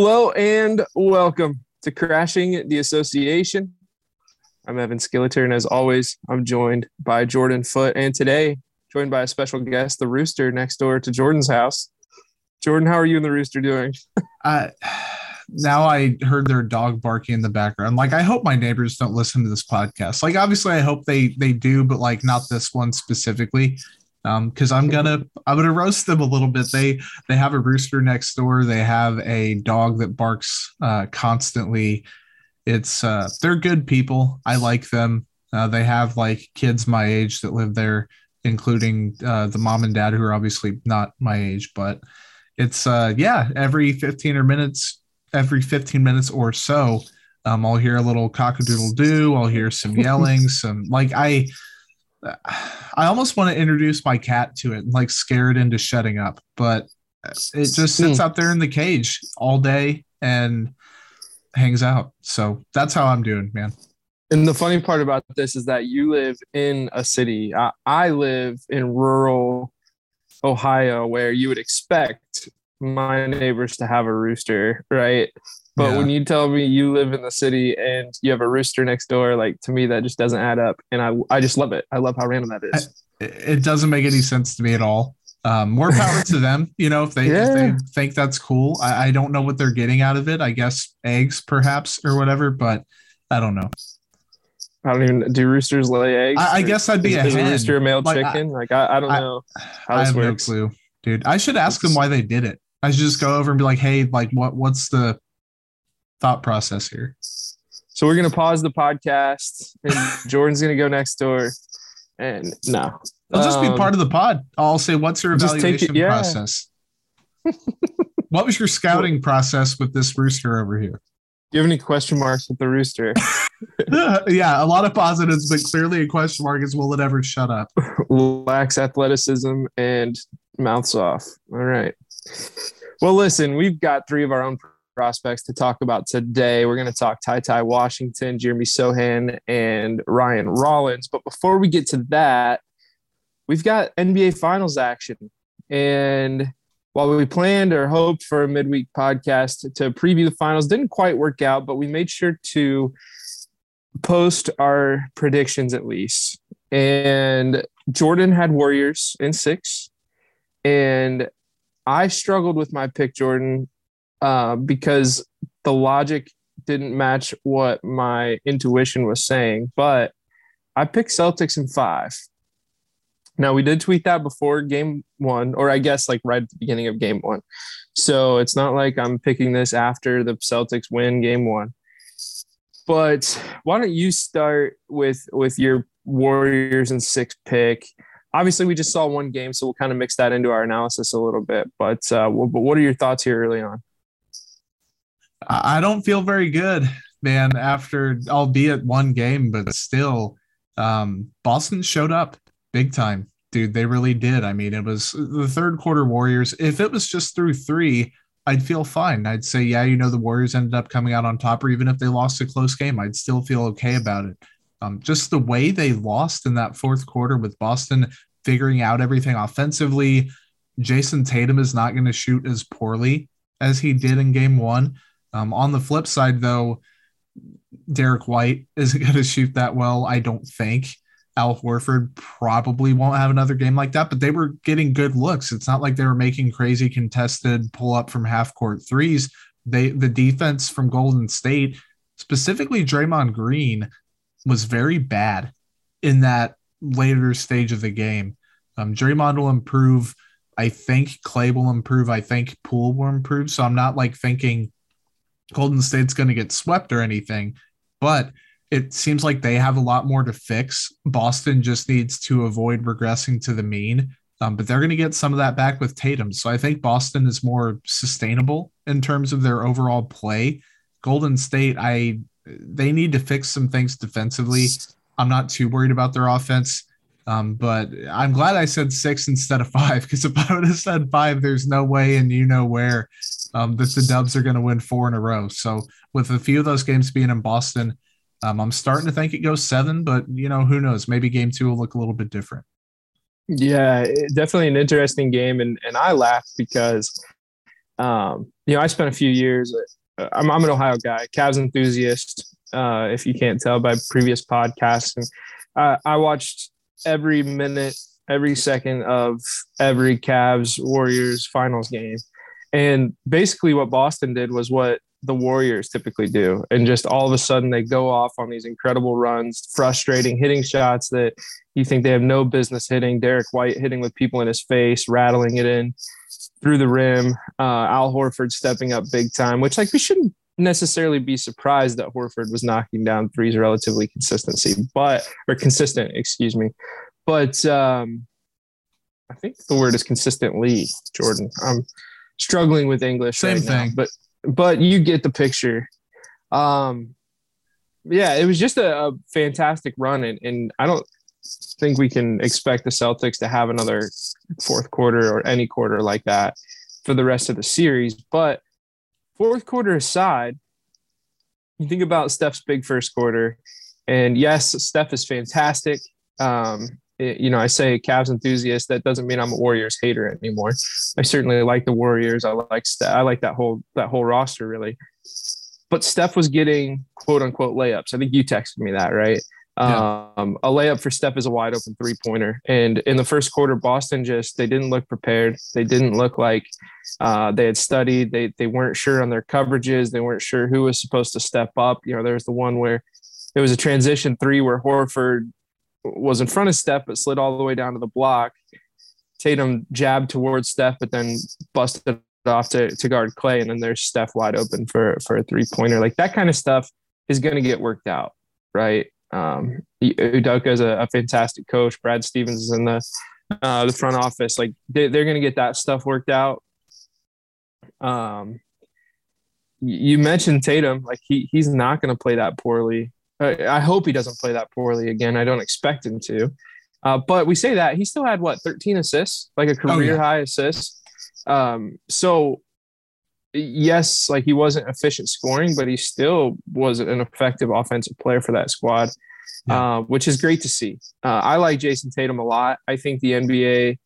Hello and welcome to Crashing the Association. I'm Evan Skilleter, and as always, I'm joined by Jordan Foot, and today joined by a special guest, the Rooster, next door to Jordan's house. Jordan, how are you and the Rooster doing? uh, now I heard their dog barking in the background. Like, I hope my neighbors don't listen to this podcast. Like, obviously, I hope they they do, but like not this one specifically um because i'm gonna i'm gonna roast them a little bit. They they have a rooster next door. They have a dog that barks uh constantly. It's uh they're good people. I like them. Uh, they have like kids my age that live there including uh the mom and dad who are obviously not my age but it's uh yeah every 15 or minutes every 15 minutes or so um i'll hear a little cockadoodle doo i'll hear some yelling some like i I almost want to introduce my cat to it and like scare it into shutting up, but it just sits out there in the cage all day and hangs out. So that's how I'm doing, man. And the funny part about this is that you live in a city. I, I live in rural Ohio where you would expect my neighbors to have a rooster, right? But yeah. when you tell me you live in the city and you have a rooster next door, like to me that just doesn't add up. And I I just love it. I love how random that is. It doesn't make any sense to me at all. Um, more power to them. You know, if they, yeah. if they think that's cool. I, I don't know what they're getting out of it. I guess eggs, perhaps, or whatever. But I don't know. I don't even do roosters lay eggs. I, I guess I'd be is, a, is a rooster a male like, chicken. I, like I, I don't know. I have works. no clue, dude. I should ask them why they did it. I should just go over and be like, hey, like what what's the thought process here? So we're gonna pause the podcast and Jordan's gonna go next door. And no. I'll just um, be part of the pod. I'll say what's your evaluation it, yeah. process? what was your scouting process with this rooster over here? Do you have any question marks with the rooster? yeah, a lot of positives, but clearly a question mark is will it ever shut up? Lacks athleticism and mouths off. All right. Well, listen, we've got three of our own prospects to talk about today. We're going to talk Ty Ty Washington, Jeremy Sochan, and Ryan Rollins. But before we get to that, we've got NBA Finals action. And while we planned or hoped for a midweek podcast to preview the finals, didn't quite work out, but we made sure to post our predictions at least. And Jordan had Warriors in six. And I struggled with my pick, Jordan, uh, because the logic didn't match what my intuition was saying. But I picked Celtics in five. Now we did tweet that before game one, or I guess like right at the beginning of game one. So it's not like I'm picking this after the Celtics win game one. But why don't you start with with your Warriors and six pick? obviously we just saw one game, so we'll kind of mix that into our analysis a little bit. But uh, but what are your thoughts here early on? I don't feel very good, man. After albeit one game, but still, um, Boston showed up big time, dude. They really did. I mean, it was the third quarter Warriors. If it was just through three, I'd feel fine. I'd say, yeah, you know, the Warriors ended up coming out on top, or even if they lost a close game, I'd still feel okay about it. Um, just the way they lost in that fourth quarter with Boston figuring out everything offensively. Jayson Tatum is not going to shoot as poorly as he did in game one. Um, on the flip side, though, Derrick White isn't going to shoot that well, I don't think. Al Horford probably won't have another game like that, but they were getting good looks. It's not like they were making crazy contested pull up from half court threes. They the defense from Golden State, specifically Draymond Green, was very bad in that later stage of the game. Um, Draymond will improve. I think Clay will improve. I think Poole will improve. So I'm not like thinking Golden State's going to get swept or anything, but it seems like they have a lot more to fix. Boston just needs to avoid regressing to the mean, um, but they're going to get some of that back with Tatum. So I think Boston is more sustainable in terms of their overall play. Golden State, I they need to fix some things defensively. I'm not too worried about their offense. Um, but I'm glad I said six instead of five because if I would have said five, there's no way and you know where um, that the Dubs are going to win four in a row. So with a few of those games being in Boston, um, I'm starting to think it goes seven, but you know who knows? Maybe game two will look a little bit different. Yeah, definitely an interesting game, and and I laughed because, um, you know, I spent a few years. Uh, I'm I'm an Ohio guy, Cavs enthusiast. Uh, if you can't tell by previous podcasts, and uh, I watched every minute, every second of every Cavs Warriors finals game. And basically, what Boston did was what the Warriors typically do. And just all of a sudden, they go off on these incredible runs, frustrating, hitting shots that you think they have no business hitting. Derrick White hitting with people in his face, rattling it in through the rim. Uh, Al Horford stepping up big time, which, like, we shouldn't necessarily be surprised that Horford was knocking down threes relatively consistency, but or consistent, excuse me. But um, I think the word is consistently, Jordan. I'm struggling with English Same right thing. now, but but you get the picture. Um, yeah, it was just a, a fantastic run, and, and I don't think we can expect the Celtics to have another fourth quarter or any quarter like that for the rest of the series. But fourth quarter aside, you think about Steph's big first quarter, and yes, Steph is fantastic. Um, you know, I say Cavs enthusiast. That doesn't mean I'm a Warriors hater anymore. I certainly like the Warriors. I like Steph. I like that whole that whole roster really. But Steph was getting quote unquote layups. I think you texted me that, right? Yeah. Um, a layup for Steph is a wide open three pointer. And in the first quarter, Boston just they didn't look prepared. They didn't look like uh, they had studied. They they weren't sure on their coverages. They weren't sure who was supposed to step up. You know, there's the one where it was a transition three where Horford was in front of Steph but slid all the way down to the block. Tatum jabbed towards Steph, but then busted off to, to guard Clay, and then there's Steph wide open for for a three pointer. Like that kind of stuff is going to get worked out, right? Um, Udoka is a, a fantastic coach. Brad Stevens is in the uh, the front office. Like they, they're going to get that stuff worked out. Um, you mentioned Tatum, like he he's not going to play that poorly. I, I hope he doesn't play that poorly again. I don't expect him to. Uh, but we say that he still had what 13 assists, like a career yeah. high assist. Um, so yes, like he wasn't efficient scoring, but he still was an effective offensive player for that squad, Yeah. uh, which is great to see. Uh, I like Jayson Tatum a lot. I think the NBA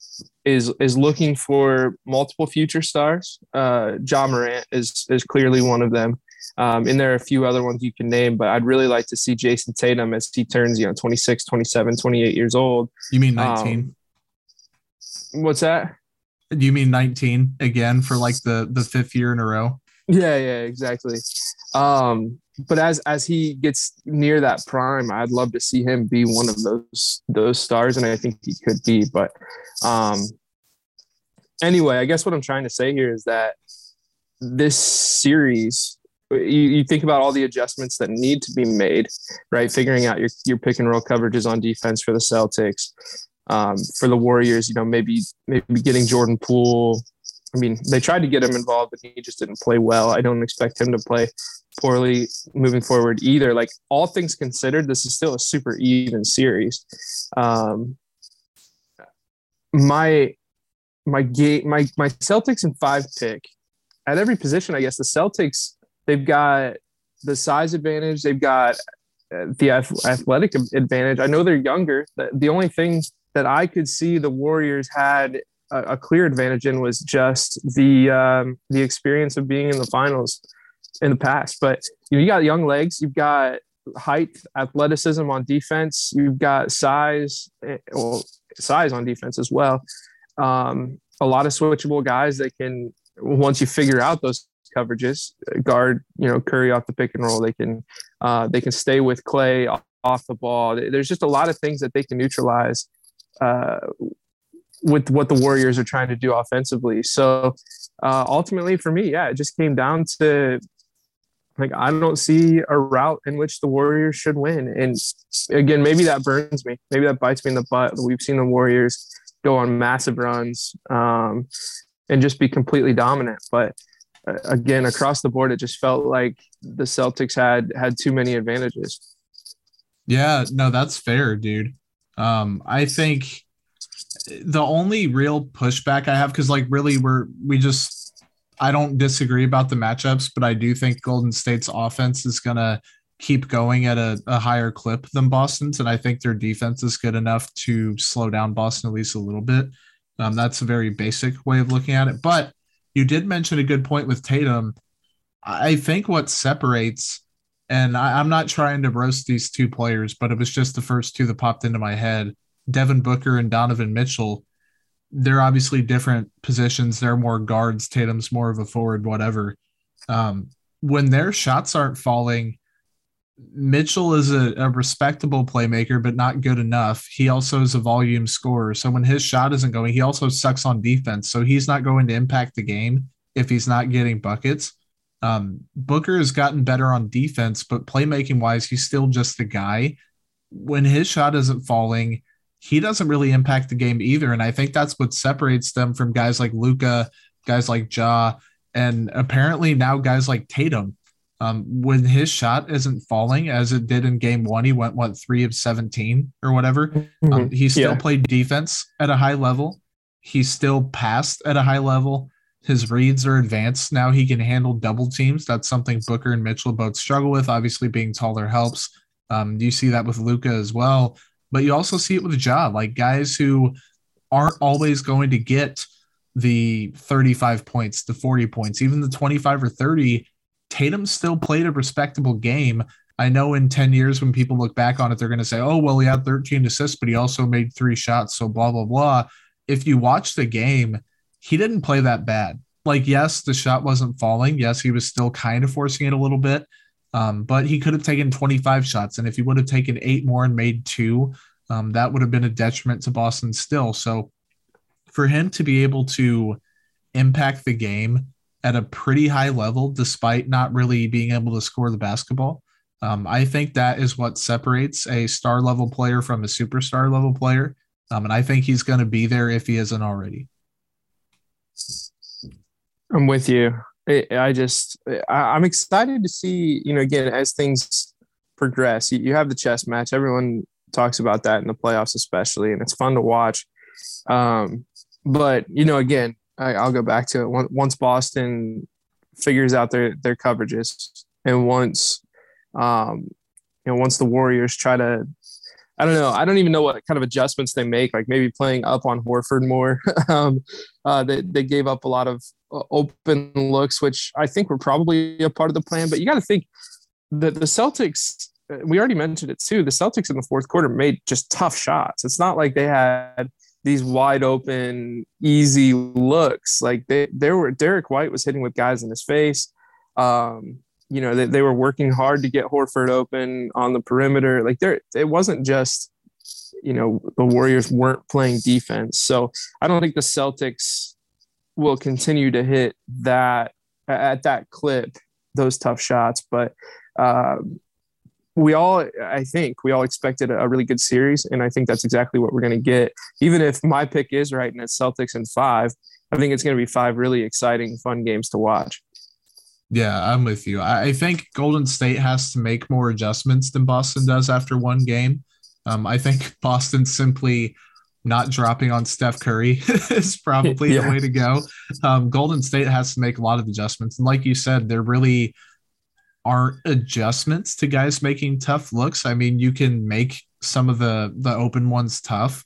is is looking for multiple future stars. Uh, Ja Morant is is clearly one of them. Um, and there are a few other ones you can name, but I'd really like to see Jayson Tatum as he turns, you know, 26, 27, 28 years old. You mean 19? Um, what's that? Do you mean 19 again for like the the fifth year in a row? Yeah, yeah, exactly. Um, but as as he gets near that prime, I'd love to see him be one of those those stars, and I think he could be. But um, anyway, I guess what I'm trying to say here is that this series, you, you think about all the adjustments that need to be made, right? Figuring out your your pick and roll coverages on defense for the Celtics. Um, for the Warriors, you know, maybe maybe getting Jordan Poole I mean, they tried to get him involved, but he just didn't play well. I don't expect him to play poorly moving forward either. Like all things considered, this is still a super even series. Um, my my game my my Celtics in five pick at every position. I guess the Celtics they've got the size advantage. They've got uh, the athletic advantage. I know they're younger. The, only thing that I could see the Warriors had a, a clear advantage in was just the um, the experience of being in the finals in the past. But you know, you got young legs, you've got height, athleticism on defense, you've got size, eh, well, size on defense as well. Um, a lot of switchable guys that can once you figure out those coverages, guard you know Curry off the pick and roll. They can uh, they can stay with Clay off the ball. There's just a lot of things that they can neutralize uh, with what the Warriors are trying to do offensively. So uh, ultimately, for me, yeah, it just came down to like I don't see a route in which the Warriors should win. And again, maybe that burns me. Maybe that bites me in the butt. We've seen the Warriors go on massive runs um, and just be completely dominant. But again, across the board, it just felt like the Celtics had had too many advantages. Yeah, no, that's fair, dude. Um, I think the only real pushback I have, because like really we're we just I don't disagree about the matchups, but I do think Golden State's offense is gonna keep going at a, a higher clip than Boston's, and I think their defense is good enough to slow down Boston at least a little bit. Um, that's a very basic way of looking at it. But you did mention a good point with Tatum. I think what separates, and I, I'm not trying to roast these two players, but it was just the first two that popped into my head Devin Booker and Donovan Mitchell, they're obviously different positions. They're more guards. Tatum's more of a forward, whatever. Um, when their shots aren't falling, Mitchell is a, a, respectable playmaker, but not good enough. He also is a volume scorer. So when his shot isn't going, he also sucks on defense. So he's not going to impact the game if he's not getting buckets. Um, Booker has gotten better on defense, but playmaking wise, he's still just the guy. When his shot isn't falling, he doesn't really impact the game either. And I think that's what separates them from guys like Luka, guys like Ja, and apparently now guys like Tatum. Um, when his shot isn't falling as it did in game one, he went what three of 17 or whatever. Mm-hmm. Um, he still yeah. played defense at a high level. He still passed at a high level. His reads are advanced. Now he can handle double teams. That's something Booker and Mitchell both struggle with. Obviously, being taller helps. Um, you see that with Luka as well but you also see it with Ja, like guys who aren't always going to get the 35 points, the 40 points, even the 25 or 30. Tatum still played a respectable game. I know in 10 years, when people look back on it, they're going to say, oh, well, he had 13 assists, but he also made three shots. So blah, blah, blah. If you watch the game, he didn't play that bad. Like, yes, the shot wasn't falling. Yes, he was still kind of forcing it a little bit. Um, but he could have taken 25 shots. And if he would have taken eight more and made two, um, that would have been a detriment to Boston still. So for him to be able to impact the game at a pretty high level, despite not really being able to score the basketball, um, I think that is what separates a star level player from a superstar level player. Um, and I think he's going to be there if he isn't already. I'm with you. I just I'm excited to see you know again as things progress. You have the chess match. Everyone talks about that in the playoffs, especially, and it's fun to watch. Um, but you know, again, I, will go back to it. Once Boston figures out their their coverages, and once um, you know, once the Warriors try to I don't know. I don't even know what kind of adjustments they make. Like maybe playing up on Horford more. um, uh, they they gave up a lot of uh, open looks, which I think were probably a part of the plan. But you got to think that the Celtics. Uh, we already mentioned it too. The Celtics in the fourth quarter made just tough shots. It's not like they had these wide open, easy looks. Like they, there were Derrick White was hitting with guys in his face. Um, you know, they, they were working hard to get Horford open on the perimeter. Like there, it wasn't just, you know, the Warriors weren't playing defense. So I don't think the Celtics will continue to hit that at that clip, those tough shots. But uh, we all, I think, we all expected a really good series, and I think that's exactly what we're going to get. Even if my pick is right and it's Celtics in five, I think it's going to be five really exciting, fun games to watch. Yeah, I'm with you. I think Golden State has to make more adjustments than Boston does after one game. Um, I think Boston simply not dropping on Steph Curry is probably yeah. the way to go. Um, Golden State has to make a lot of adjustments. And like you said, they're really aren't adjustments to guys making tough looks. I mean, you can make some of the the open ones tough.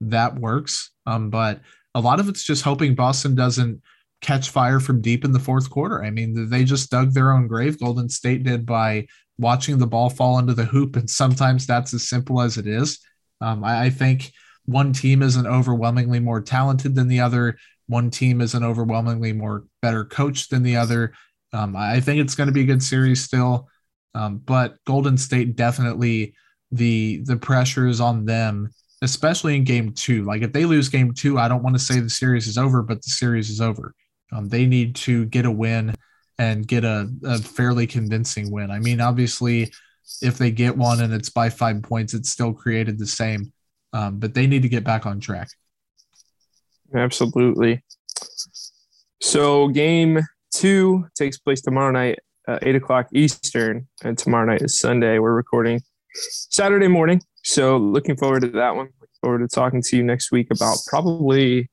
That works. Um, but a lot of it's just hoping Boston doesn't catch fire from deep in the fourth quarter. I mean, they just dug their own grave. Golden State did by watching the ball fall into the hoop, and sometimes that's as simple as it is. Um, I, I think one team isn't overwhelmingly more talented than the other. One team isn't overwhelmingly more better coached than the other. Um, I think it's going to be a good series still, um, but Golden State definitely the the pressure is on them, especially in Game Two. Like if they lose Game Two, I don't want to say the series is over, but the series is over. Um, they need to get a win and get a, a fairly convincing win. I mean, obviously, if they get one and it's by five points, it's still created the same, um, but they need to get back on track. Absolutely. So game two takes place tomorrow night, uh, eight o'clock Eastern, and tomorrow night is Sunday. We're recording Saturday morning, so looking forward to that one. Looking forward to talking to you next week about probably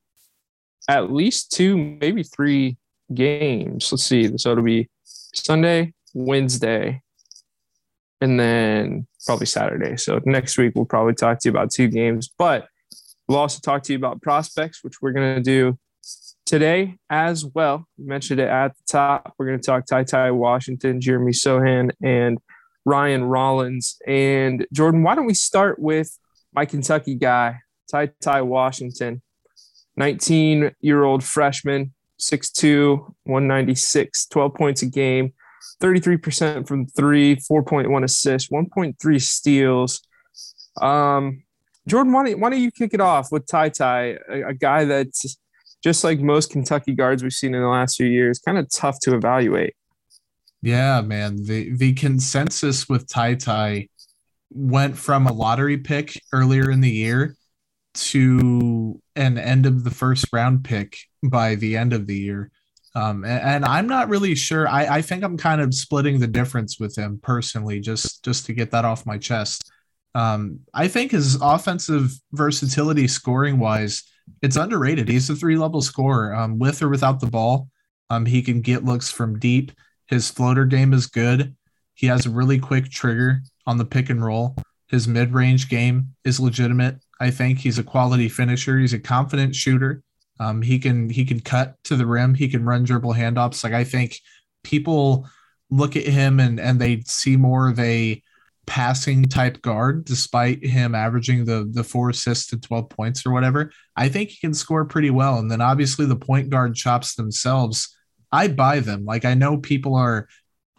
at least two, maybe three games. Let's see. So it'll be Sunday, Wednesday, and then probably Saturday. So next week we'll probably talk to you about two games, but we'll also talk to you about prospects, which we're going to do today as well. We mentioned it at the top. We're going to talk Ty Ty Washington, Jeremy Sochan, and Ryan Rollins. And Jordan, why don't we start with my Kentucky guy, Ty Ty Washington, 19 year old freshman, 6'2, 196, 12 points a game, 33% from three, 4.1 assists, 1.3 steals. Um, Jordan, why don't, why don't you kick it off with Ty Ty, a, a guy that's just like most Kentucky guards we've seen in the last few years, kind of tough to evaluate. Yeah, man. The the consensus with Ty Ty went from a lottery pick earlier in the year to an end of the first round pick by the end of the year. Um, and, and, I'm not really sure. I, I think I'm kind of splitting the difference with him personally, just just to get that off my chest. Um, I think his offensive versatility, scoring wise, it's underrated. He's a three level scorer, um, with or without the ball. Um, he can get looks from deep. His floater game is good. He has a really quick trigger on the pick and roll. His mid range game is legitimate. I think he's a quality finisher. He's a confident shooter. Um, he can he can cut to the rim. He can run dribble handoffs. Like I think people look at him and and they see more of a passing type guard, despite him averaging the the four assists to 12 points or whatever. I think he can score pretty well. And then obviously the point guard chops themselves, I buy them. Like I know people are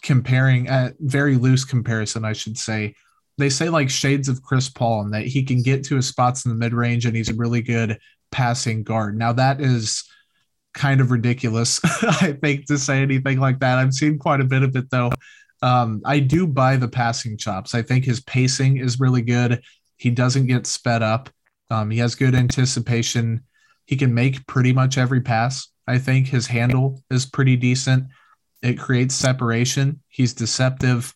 comparing at very loose comparison, I should say. They say like shades of Chris Paul and that he can get to his spots in the mid range and he's a really good passing guard. Now that is kind of ridiculous, I think, to say anything like that. I've seen quite a bit of it though. Um, I do buy the passing chops. I think his pacing is really good. He doesn't get sped up. Um, he has good anticipation. He can make pretty much every pass. I think his handle is pretty decent. It creates separation. He's deceptive.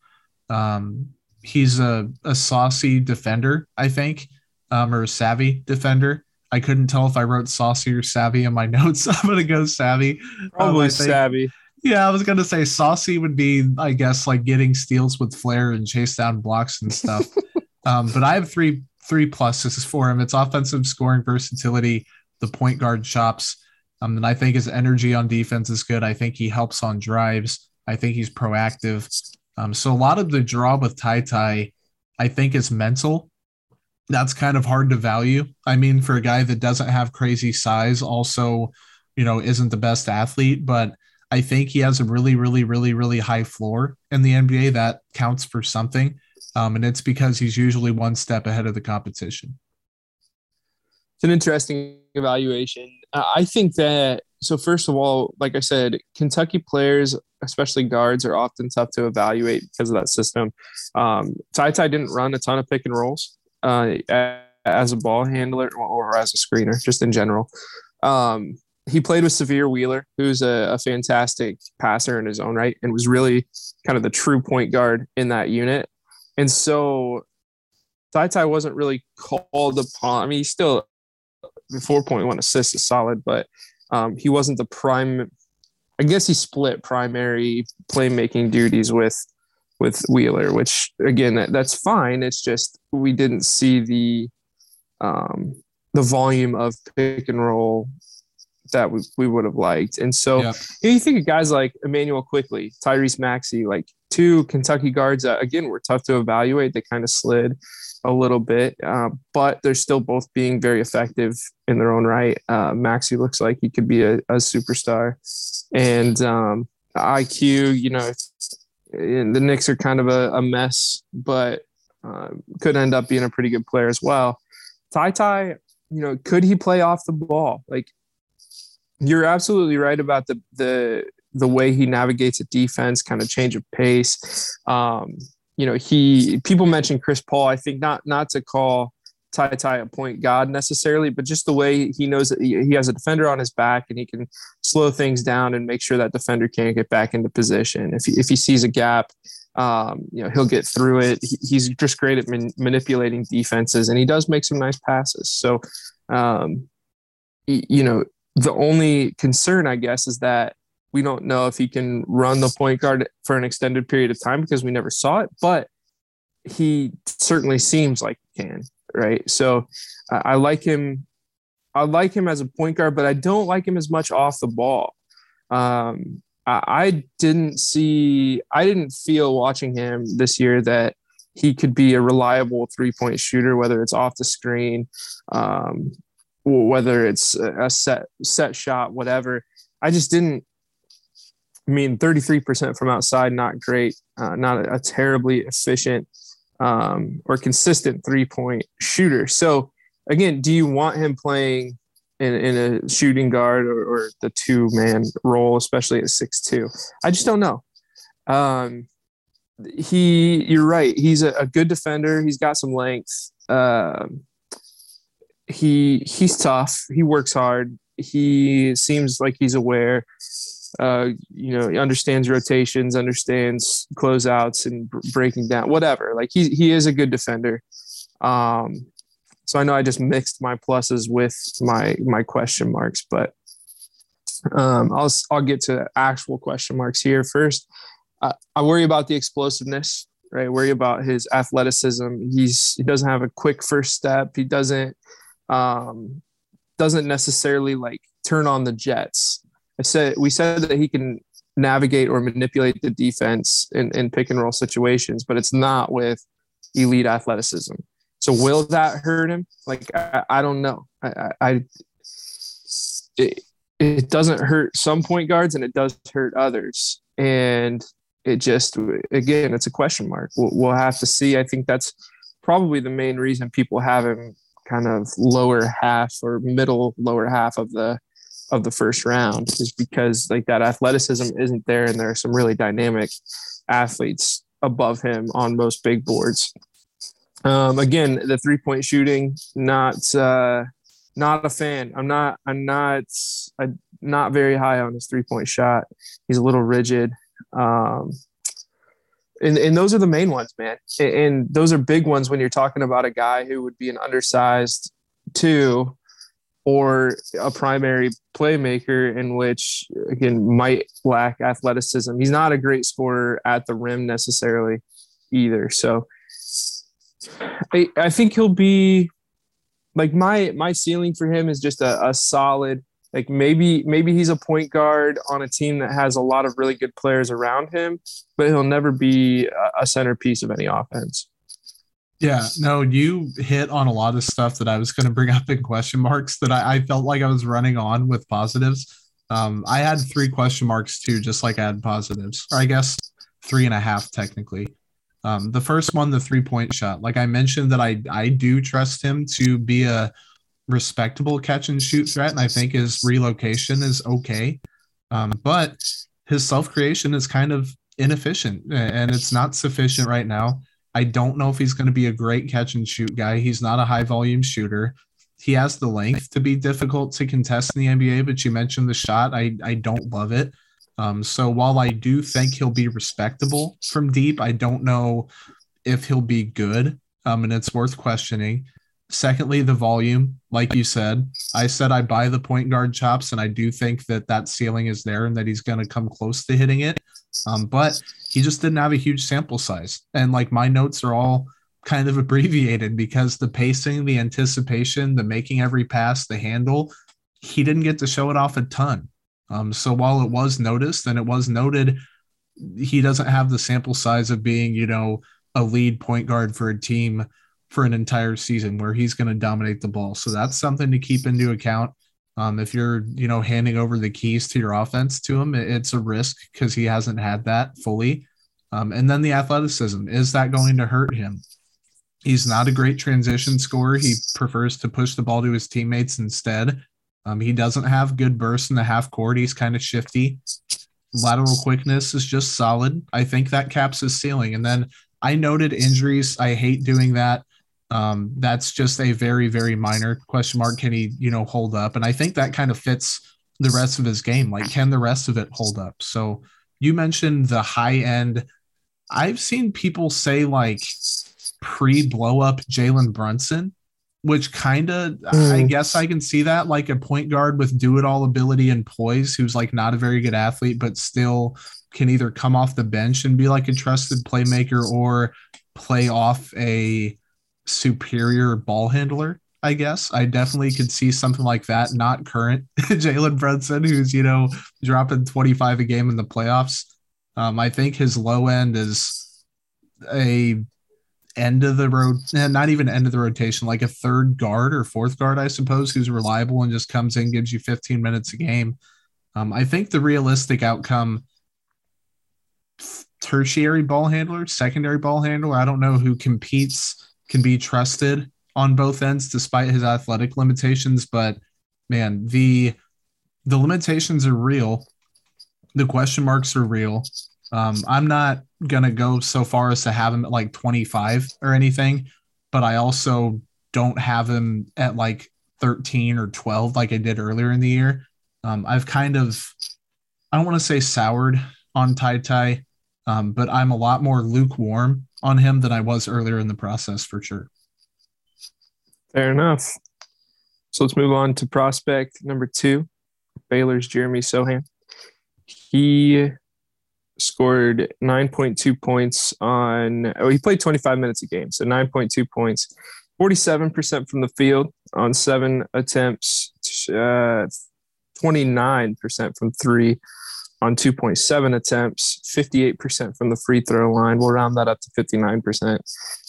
Um, he's a, a saucy defender, I think, um, or a savvy defender. I couldn't tell if I wrote saucy or savvy in my notes. I'm gonna go savvy. Probably um, savvy. Yeah, I was gonna say saucy would be, I guess, like getting steals with flair and chase down blocks and stuff. um, but I have three three pluses for him. It's offensive scoring versatility, the point guard chops. Um, and I think his energy on defense is good. I think he helps on drives. I think he's proactive. Um, so a lot of the draw with Ty Ty, I think, is mental. That's kind of hard to value. I mean, for a guy that doesn't have crazy size, also, you know, isn't the best athlete, but I think he has a really, really, really, really high floor in the NBA that counts for something. Um, and it's because he's usually one step ahead of the competition. It's an interesting evaluation. Uh, I think that, so first of all, like I said, Kentucky players, especially guards, are often tough to evaluate because of that system. Um, Ty Ty didn't run a ton of pick and rolls uh, as a ball handler or as a screener, just in general. Um, he played with Sahvir Wheeler, who's a, a, fantastic passer in his own right, and was really kind of the true point guard in that unit. And so Ty Ty wasn't really called upon. I mean, he's still 4.1 assists is solid, but um, he wasn't the prime. I guess he split primary playmaking duties with with Wheeler, which again, that, that's fine. It's just we didn't see the um, the volume of pick and roll that we, we would have liked. And so Yep. you, know, you think of guys like Immanuel Quickley, Tyrese Maxey, like two Kentucky guards that again were tough to evaluate. They kind of slid a little bit, uh, but they're still both being very effective in their own right. Uh, Maxey looks like he could be a, a superstar, and um, IQ, you know, the Knicks are kind of a, a mess, but uh, could end up being a pretty good player as well. Ty Ty, you know, could he play off the ball? Like you're absolutely right about the the the way he navigates a defense, kind of change of pace. Um, you know, he people mentioned Chris Paul. I think not not to call Ty Ty a point god necessarily, but just the way he knows that he, has a defender on his back and he can slow things down and make sure that defender can't get back into position. If he, if he sees a gap, um, you know, he'll get through it. He, he's just great at man, manipulating defenses and he does make some nice passes. So, um, you know, the only concern, I guess, is that we don't know if he can run the point guard for an extended period of time because we never saw it, but he certainly seems like he can, right? So I like him. I like him as a point guard, but I don't like him as much off the ball. Um, I, I didn't see, I didn't feel watching him this year that he could be a reliable three point shooter, whether it's off the screen, um, whether it's a set set shot, whatever. I just didn't. I mean, 33% from outside, not great, uh, not a, a terribly efficient um, or consistent three point shooter. So, again, do you want him playing in, in a shooting guard or, or the two man role, especially at six two? I just don't know. Um, he, you're right. He's a, a good defender. He's got some length. Um, he he's tough. He works hard. He seems like he's aware. Uh, you know, he understands rotations, understands closeouts and breaking down, whatever. Like he he is a good defender. Um, so I know I just mixed my pluses with my my question marks, but um, I'll I'll get to actual question marks here first. I, I worry about the explosiveness, right? worry about his athleticism. He's he doesn't have a quick first step. He doesn't um, doesn't necessarily like turn on the jets. I said we said that he can navigate or manipulate the defense in, in pick and roll situations, but it's not with elite athleticism. So will that hurt him? Like I, I don't know. I, I, it, it doesn't hurt some point guards and it does hurt others. And it just again, it's a question mark. We'll, we'll have to see. I think that's probably the main reason people have him kind of lower half or middle lower half of the of the first round is because like that athleticism isn't there and there are some really dynamic athletes above him on most big boards. Um, again, the three point shooting, not uh, not a fan. I'm not. I'm not. I'm not very high on his three point shot. He's a little rigid. Um, and, and those are the main ones, man. And, and those are big ones when you're talking about a guy who would be an undersized two or a primary playmaker in which again might lack athleticism. He's not a great scorer at the rim necessarily either. So I, I think he'll be like my my ceiling for him is just a, a solid like maybe maybe he's a point guard on a team that has a lot of really good players around him, but he'll never be a, centerpiece of any offense. Yeah, no, you hit on a lot of stuff that I was going to bring up in question marks that I, I felt like I was running on with positives. Um, I had three question marks too, just like I had positives, or I guess three and a half technically. Um, the first one, the three point shot, like I mentioned, that I I do trust him to be a respectable catch and shoot threat, and I think his relocation is okay. Um, but his self creation is kind of inefficient, and it's not sufficient right now. I don't know if he's going to be a great catch and shoot guy. He's not a high volume shooter. He has the length to be difficult to contest in the NBA, but you mentioned the shot. I, I don't love it. Um, so while I do think he'll be respectable from deep, I don't know if he'll be good. Um, and it's worth questioning. Secondly, the volume, like you said, I said I buy the point guard chops, and I do think that that ceiling is there and that he's going to come close to hitting it. Um, but he just didn't have a huge sample size. And like my notes are all kind of abbreviated because the pacing, the anticipation, the making every pass, the handle, he didn't get to show it off a ton. Um, so while it was noticed and it was noted, he doesn't have the sample size of being, you know, a lead point guard for a team for an entire season where he's going to dominate the ball. So that's something to keep into account. Um, if you're, you know, handing over the keys to your offense to him, it's a risk because he hasn't had that fully. Um, and then the athleticism is that going to hurt him? He's not a great transition scorer. He prefers to push the ball to his teammates instead. Um, he doesn't have good bursts in the half court. He's kind of shifty. Lateral quickness is just solid. I think that caps his ceiling. And then I noted injuries. I hate doing that. Um, that's just a very, very minor question mark. Can he, you know, hold up? And I think that kind of fits the rest of his game. Like, can the rest of it hold up? So you mentioned the high end. I've seen people say like pre blow up Jalen Brunson, which kind of, mm. I guess I can see that like a point guard with do it all ability and poise, who's like not a very good athlete, but still can either come off the bench and be like a trusted playmaker or play off a superior ball handler. I guess I definitely could see something like that. Not current Jalen Brunson, who's you know dropping 25 a game in the playoffs. Um, I think his low end is a end of the road, eh, not even end of the rotation, like a third guard or fourth guard, I suppose, who's reliable and just comes in, gives you 15 minutes a game. Um, I think the realistic outcome tertiary ball handler, secondary ball handler. I don't know who competes can be trusted on both ends despite his athletic limitations. But man the the limitations are real. The question marks are real. Um, i'm not gonna go so far as to have him at like 25 or anything but i also don't have him at like 13 or 12 like i did earlier in the year. Um, i've kind of i don't want to say soured on Ty Ty um, but i'm a lot more lukewarm on him than I was earlier in the process for sure. Fair enough. So let's move on to prospect number two, Baylor's Jeremy Sochan. He scored 9.2 points on, oh, he played 25 minutes a game, so 9.2 points, 47% from the field on seven attempts, uh, 29% from three on 2.7 attempts, 58% from the free throw line. We'll round that up to 59%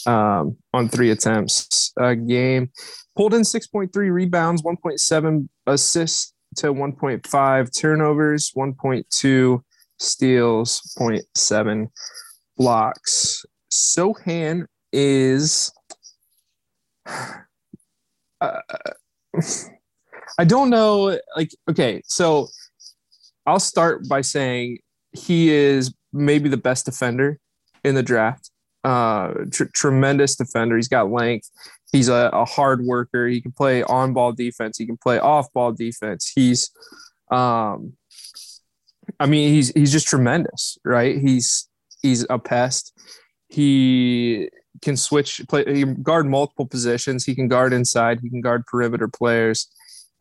um, on three attempts a game. Pulled in 6.3 rebounds, 1.7 assists to 1.5 turnovers, 1.2 steals, 0.7 blocks. Sochan is. Uh, I don't know. Like, okay, so I'll start by saying he is maybe the best defender in the draft. Uh, tr- tremendous defender. He's got length. He's a, a, hard worker. He can play on ball defense. He can play off ball defense. He's, um, I mean, he's he's just tremendous, right? He's he's a pest. He can switch play. He guard multiple positions. He can guard inside. He can guard perimeter players.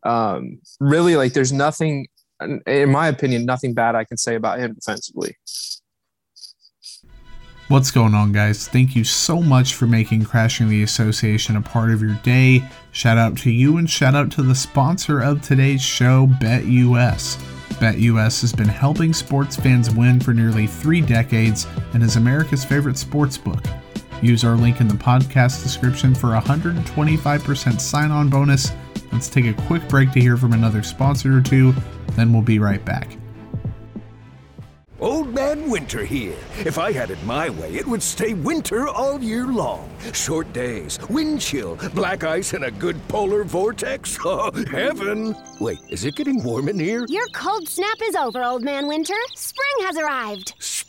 Um, really, like there's nothing in my opinion, nothing bad I can say about him defensively. What's going on, guys? Thank you so much for making Crashing the Association a part of your day. Shout out to you and shout out to the sponsor of today's show, BetUS. BetUS has been helping sports fans win for nearly three decades and is America's favorite sports book. Use our link in the podcast description for a 125% sign on bonus. Let's take a quick break to hear from another sponsor or two then we'll be right back. Old Man Winter here. If I had it my way, it would stay winter all year long. Short days, wind chill, black ice, and a good polar vortex. Oh, heaven! Wait, is it getting warm in here? Your cold snap is over, Old Man Winter. Spring has arrived.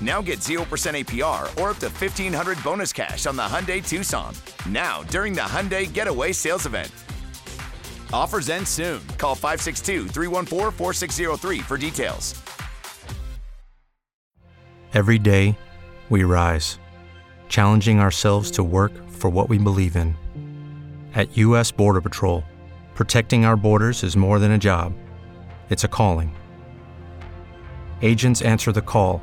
Now get 0% APR or up to 1500 bonus cash on the Hyundai Tucson. Now, during the Hyundai Getaway Sales Event. Offers end soon. Call 562 314 4603 for details. Every day, we rise, challenging ourselves to work for what we believe in. At U.S. Border Patrol, protecting our borders is more than a job, it's a calling. Agents answer the call,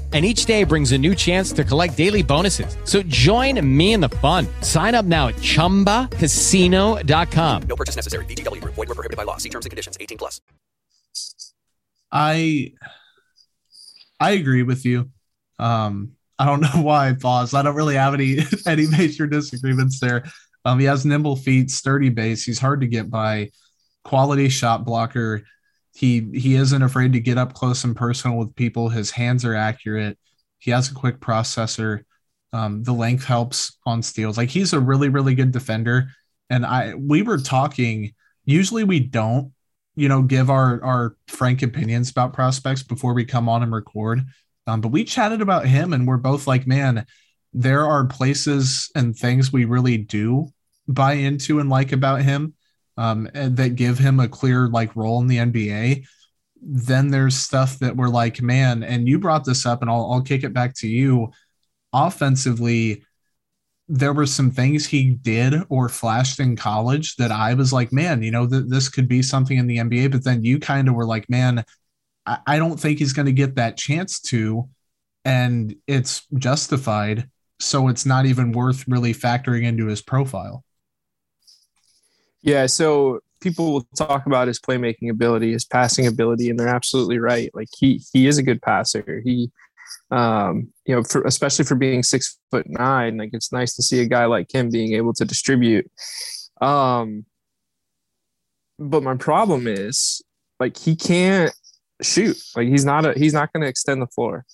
and each day brings a new chance to collect daily bonuses. So join me in the fun. Sign up now at ChumbaCasino.com. No purchase necessary. VGW. Void were prohibited by law. See terms and conditions. 18 plus. I I agree with you. Um, I don't know why I paused. I don't really have any any major disagreements there. Um, he has nimble feet, sturdy base. He's hard to get by. Quality shot blocker he he isn't afraid to get up close and personal with people. His hands are accurate. He has a quick processor. Um, the length helps on steals. Like he's a really really good defender. And I we were talking. Usually we don't, you know, give our our frank opinions about prospects before we come on and record. Um, but we chatted about him, and we're both like, man, there are places and things we really do buy into and like about him um, that give him a clear like role in the NBA. Then there's stuff that we're like, man, and you brought this up, and I'll, I'll kick it back to you. Offensively, there were some things he did or flashed in college that I was like, man, you know, th- this could be something in the NBA. But then you kind of were like, man, I, I don't think he's going to get that chance to. And it's justified. So it's not even worth really factoring into his profile. Yeah, so people will talk about his playmaking ability, his passing ability, and they're absolutely right. Like he he is a good passer. He um, you know, for, especially for being six foot nine, like it's nice to see a guy like him being able to distribute. Um, but my problem is like he can't shoot. Like he's not a he's not going to extend the floor,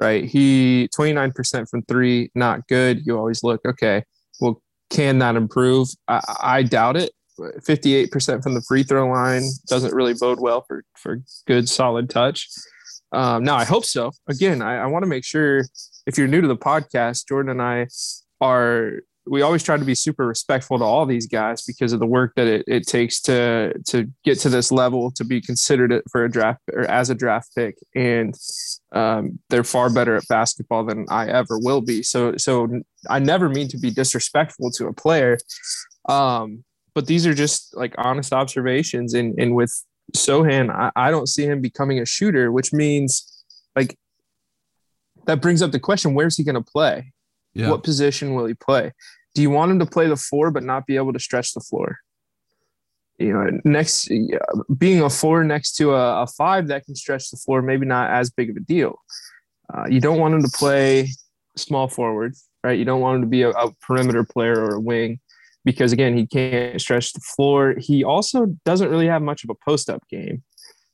right? He 29% from three, not good. You always look okay. Well, can that improve? I, I doubt it. 58% from the free throw line doesn't really bode well for for good solid touch. Um, now I hope so. Again, I, I want to make sure if you're new to the podcast, Jordan and I are we always try to be super respectful to all these guys because of the work that it, it takes to to get to this level to be considered for a draft or as a draft pick and um, they're far better at basketball than I ever will be so so I never mean to be disrespectful to a player um, but these are just like honest observations. And and with Sochan, I, I don't see him becoming a shooter, which means like that brings up the question: Where's he going to play? Yeah. What position will he play? Do you want him to play the four but not be able to stretch the floor? You know, next being a four next to a, a five that can stretch the floor, maybe not as big of a deal. Uh, you don't want him to play small forward, right? You don't want him to be a, a perimeter player or a wing because again, he can't stretch the floor. He also doesn't really have much of a post up game.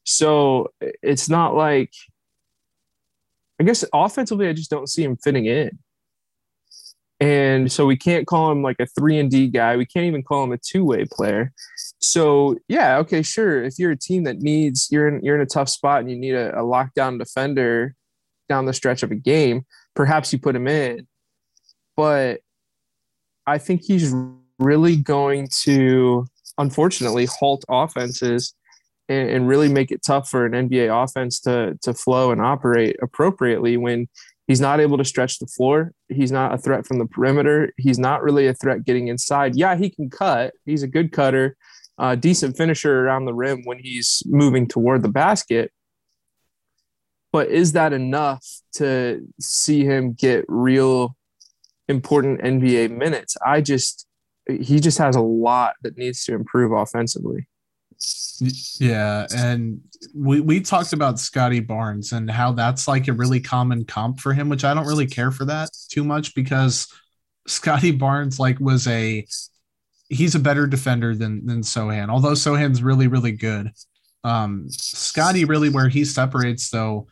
So it's not like, I guess offensively, I just don't see him fitting in. And so we can't call him like a three and D guy. We can't even call him a two way player. So yeah, okay, sure. If you're a team that needs you're in you're in a tough spot and you need a, a lockdown defender down the stretch of a game, perhaps you put him in. But I think he's really going to, unfortunately, halt offenses and, and really make it tough for an NBA offense to to flow and operate appropriately when he's not able to stretch the floor. He's not a threat from the perimeter. He's not really a threat getting inside. Yeah, he can cut. He's a good cutter, uh, decent finisher around the rim when he's moving toward the basket. But is that enough to see him get real important NBA minutes? I just he just has a lot that needs to improve offensively. Yeah, and we we talked about Scottie Barnes and how that's like a really common comp for him, which I don't really care for that too much because Scottie Barnes like was a he's a better defender than than Sochan, although Sochan's really really good. Um, Scottie really where he separates though,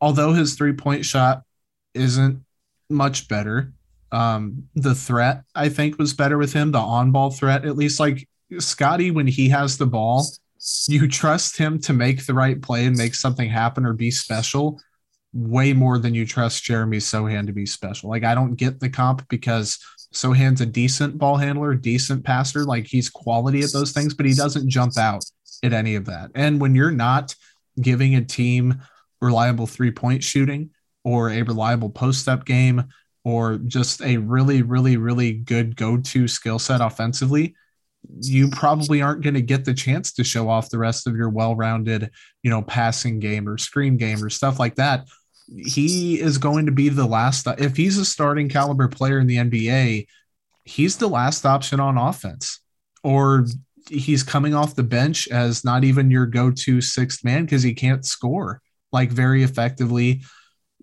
although his three point shot isn't much better. Um, the threat I think was better with him. The on ball threat, at least like Scottie, when he has the ball, you trust him to make the right play and make something happen or be special way more than you trust Jeremy Sochan to be special. Like I don't get the comp because Sochan's a decent ball handler, decent passer, like he's quality at those things, but he doesn't jump out at any of that. And when you're not giving a team reliable three-point shooting or a reliable post-up game or just a really really really good go-to skill set offensively, you probably aren't going to get the chance to show off the rest of your well-rounded, you know, passing game or screen game or stuff like that he is going to be the last if he's a starting caliber player in the NBA, he's the last option on offense. Or he's coming off the bench as not even your go-to sixth man because he can't score like very effectively.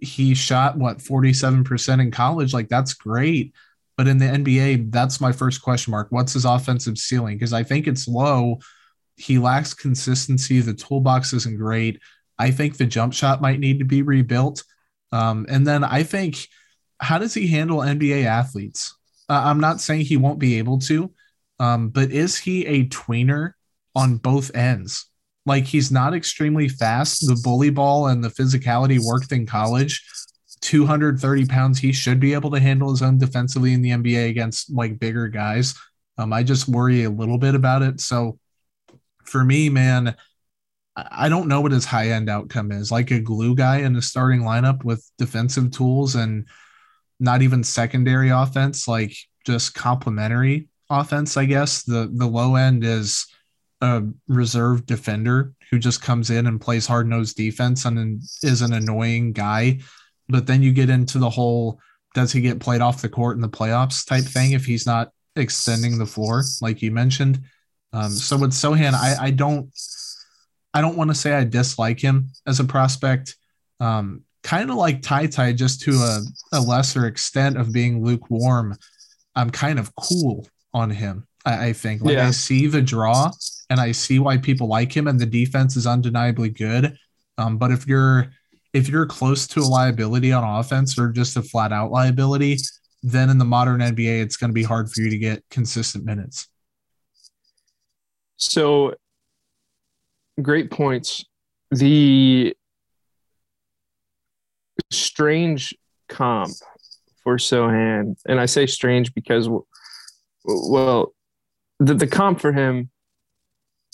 He shot what 47% in college. Like that's great. But in the NBA, that's my first question mark. What's his offensive ceiling? Because I think it's low. He lacks consistency. The toolbox isn't great. I think the jump shot might need to be rebuilt. Um, and then I think, how does he handle NBA athletes? Uh, I'm not saying he won't be able to, um, but is he a tweener on both ends? Like he's not extremely fast. The bully ball and the physicality worked in college. 230 pounds, he should be able to handle his own defensively in the NBA against like bigger guys. Um, I just worry a little bit about it. So for me, man, I don't know what his high end outcome is. Like a glue guy in the starting lineup with defensive tools and not even secondary offense, like just complementary offense, I guess. The the low end is a reserve defender who just comes in and plays hard nosed defense and is an annoying guy. But then you get into the whole does he get played off the court in the playoffs type thing if he's not extending the floor, like you mentioned. Um, so with Sochan, I, I don't I don't want to say I dislike him as a prospect. Um, kind of like Ty Ty, just to a, a lesser extent of being lukewarm. I'm kind of cool on him. I, I think. Like yeah. I see the draw and I see why people like him, and the defense is undeniably good. Um, but if you're if you're close to a liability on offense or just a flat out liability, then in the modern NBA, it's going to be hard for you to get consistent minutes. So great points. The strange comp for Sochan, and I say strange because, well, the, the comp for him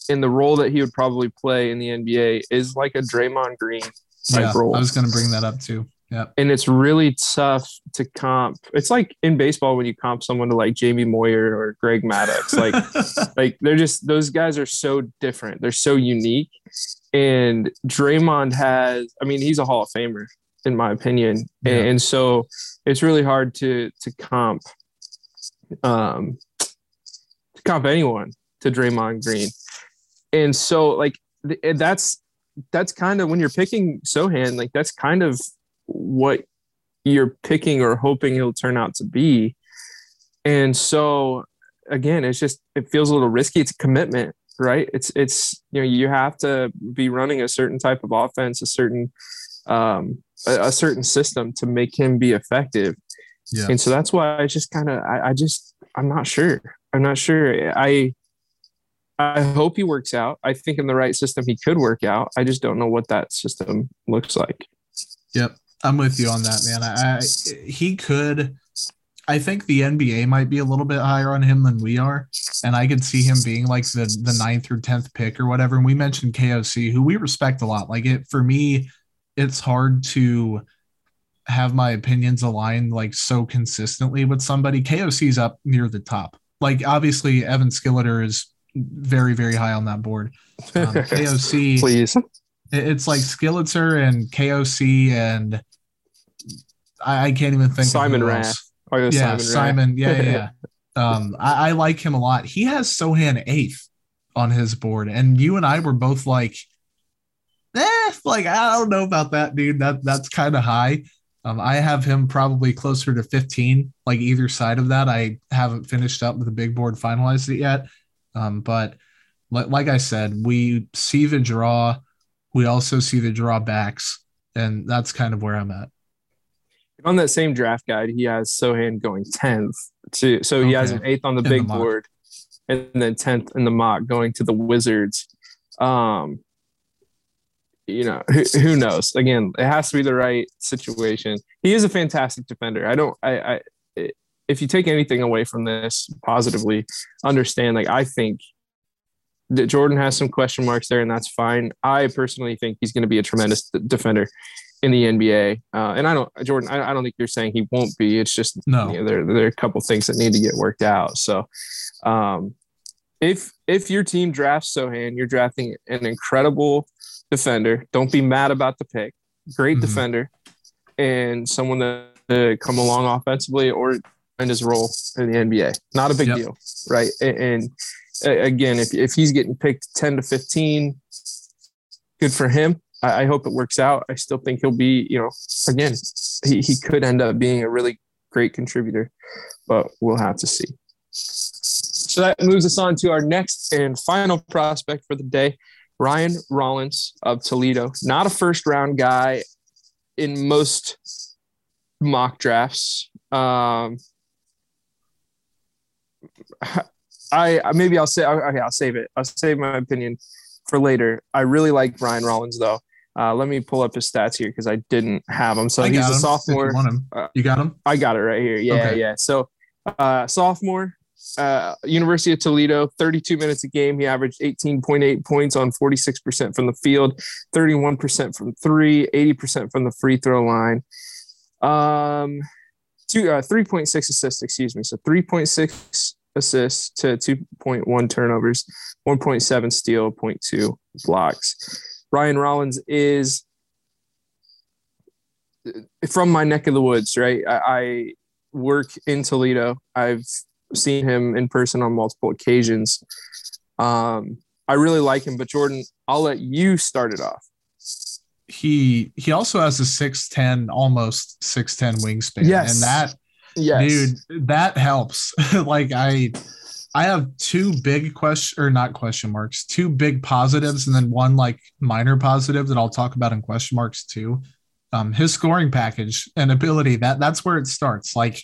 in the role that he would probably play in the NBA is like a Draymond Green type yeah, role. I was going to bring that up too. Yeah. And it's really tough to comp. It's like in baseball when you comp someone to like Jamie Moyer or Greg Maddux. Like like they're just those guys are so different. They're so unique. And Draymond has, I mean, he's a Hall of Famer, in my opinion. Yeah. And, and so it's really hard to to comp um to comp anyone to Draymond Green. And so like that's that's kind of when you're picking Sochan, like that's kind of what you're picking or hoping he'll turn out to be. And so again, it's just it feels a little risky. It's a commitment, right? It's it's you know you have to be running a certain type of offense, a certain um, a, a certain system to make him be effective. Yeah. And so that's why I just kind of I, I just I'm not sure. I'm not sure. I I hope he works out. I think in the right system he could work out. I just don't know what that system looks like. Yep. I'm with you on that, man. I, I, he could. I think the NBA might be a little bit higher on him than we are, and I could see him being like the the ninth or tenth pick or whatever. And we mentioned KOC, who we respect a lot. Like it for me, it's hard to have my opinions aligned like so consistently with somebody. KOC's up near the top. Like obviously, Evan Skilleter is very very high on that board. Um, KOC, please. It's like Skilleter and KOC and I, I can't even think Simon Rath. Oh, yeah, Simon. Simon yeah, yeah. yeah. um, I, I, like him a lot. He has Sochan eighth on his board, and you and I were both like, eh, like I don't know about that, dude. That that's kind of high. Um, I have him probably closer to 15, like either side of that. I haven't finished up with the big board, finalized it yet. Um, but like, like I said, we see the draw. We also see the drawbacks, and that's kind of where I'm at. On that same draft guide, he has Sochan going 10th to so he has an eighth on the In big the board and then 10th in the mock going to the Wizards. Um you know, who, who knows? Again, it has to be the right situation. He is a fantastic defender. I don't I I if you take anything away from this positively, understand like I think that Jordan has some question marks there, and that's fine. I personally think he's going to be a tremendous d- defender in the NBA. Uh, and I don't, Jordan, I, I don't think you're saying he won't be. It's just No. you know, there there are a couple things that need to get worked out. So, um, if if your team drafts Sochan, you're drafting an incredible defender. Don't be mad about the pick. Great Mhm. defender, and someone that to come along offensively or his role in the NBA. Not a big Yep. deal, right? And, and again, if if he's getting picked ten to fifteen, good for him. I, I hope it works out. I still think he'll be, you know, again, he, he could end up being a really great contributor, but we'll have to see. So that moves us on to our next and final prospect for the day, Ryan Rollins of Toledo. Not a first round guy in most mock drafts. Um, I I- maybe I'll say okay. I'll save it. I'll save my opinion for later. I really like Brian Rollins though. Uh, let me pull up his stats here because I didn't have him. So I he's a him, you sophomore. him. Uh, You got him? I got it right here. Yeah, Okay. yeah. So, uh, sophomore, uh, University of Toledo, 32 minutes a game. He averaged 18.8 points on 46% from the field, 31% from three, 80% from the free throw line. Um, two, uh, 3.6 assists, excuse me. So 3.6 assists to 2.1 turnovers, 1.7 steal, 0.2 blocks. Ryan Rollins is from my neck of the woods, right? I, I work in Toledo. I've seen him in person on multiple occasions. Um, I really like him, but Jordan, I'll let you start it off. He he also has a 6'10, almost 6'10 wingspan. Yes. And that Yes, dude that helps. Like i i have two big question or not question marks two big positives and then one like minor positive that i'll talk about in question marks too. Um his scoring package and ability that that's where it starts. Like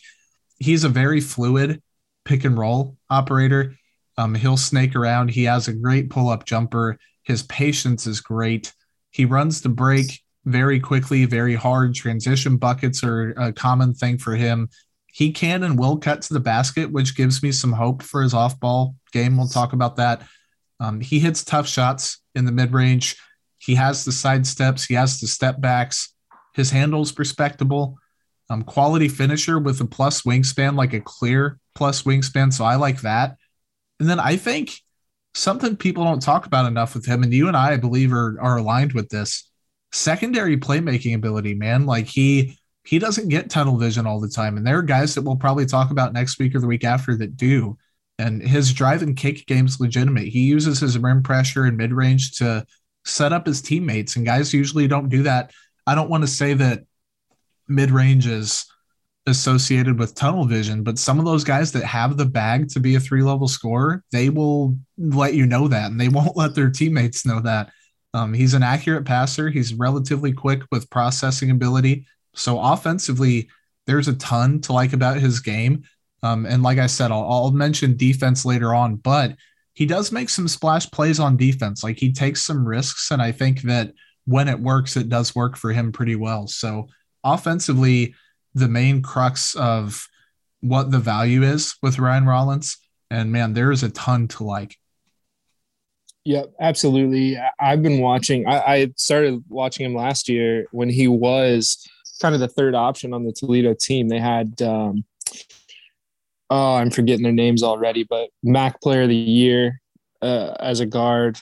he's a very fluid pick and roll operator. Um he'll snake around. He has a great pull-up jumper. His patience is great. He runs the break very quickly very hard. Transition buckets are a common thing for him he can and will cut to the basket, which gives me some hope for his off ball game. We'll talk about that. Um, he hits tough shots in the mid range. He has the side steps, he has the step backs. His handle's respectable. Um, quality finisher with a plus wingspan, like a clear plus wingspan. So I like that. And then I think something people don't talk about enough with him, and you and I, I believe, are, are aligned with this secondary playmaking ability, man. Like he, he doesn't get tunnel vision all the time. And there are guys that we'll probably talk about next week or the week after that do. And his drive and kick game's legitimate. He uses his rim pressure and mid range to set up his teammates. And guys usually don't do that. I don't want to say that mid range is associated with tunnel vision, but some of those guys that have the bag to be a three level scorer, they will let you know that and they won't let their teammates know that. Um, he's an accurate passer. He's relatively quick with processing ability. So offensively, there's a ton to like about his game. Um, and like I said, I'll, I'll mention defense later on, but he does make some splash plays on defense. Like he takes some risks, and I think that when it works, it does work for him pretty well. So offensively, the main crux of what the value is with Ryan Rollins, and man, there is a ton to like. Yep, absolutely. I've been watching. I, I started watching him last year when he was kind of the third option on the Toledo team. They had, um, oh, I'm forgetting their names already, but MAC Player of the Year uh, as a guard.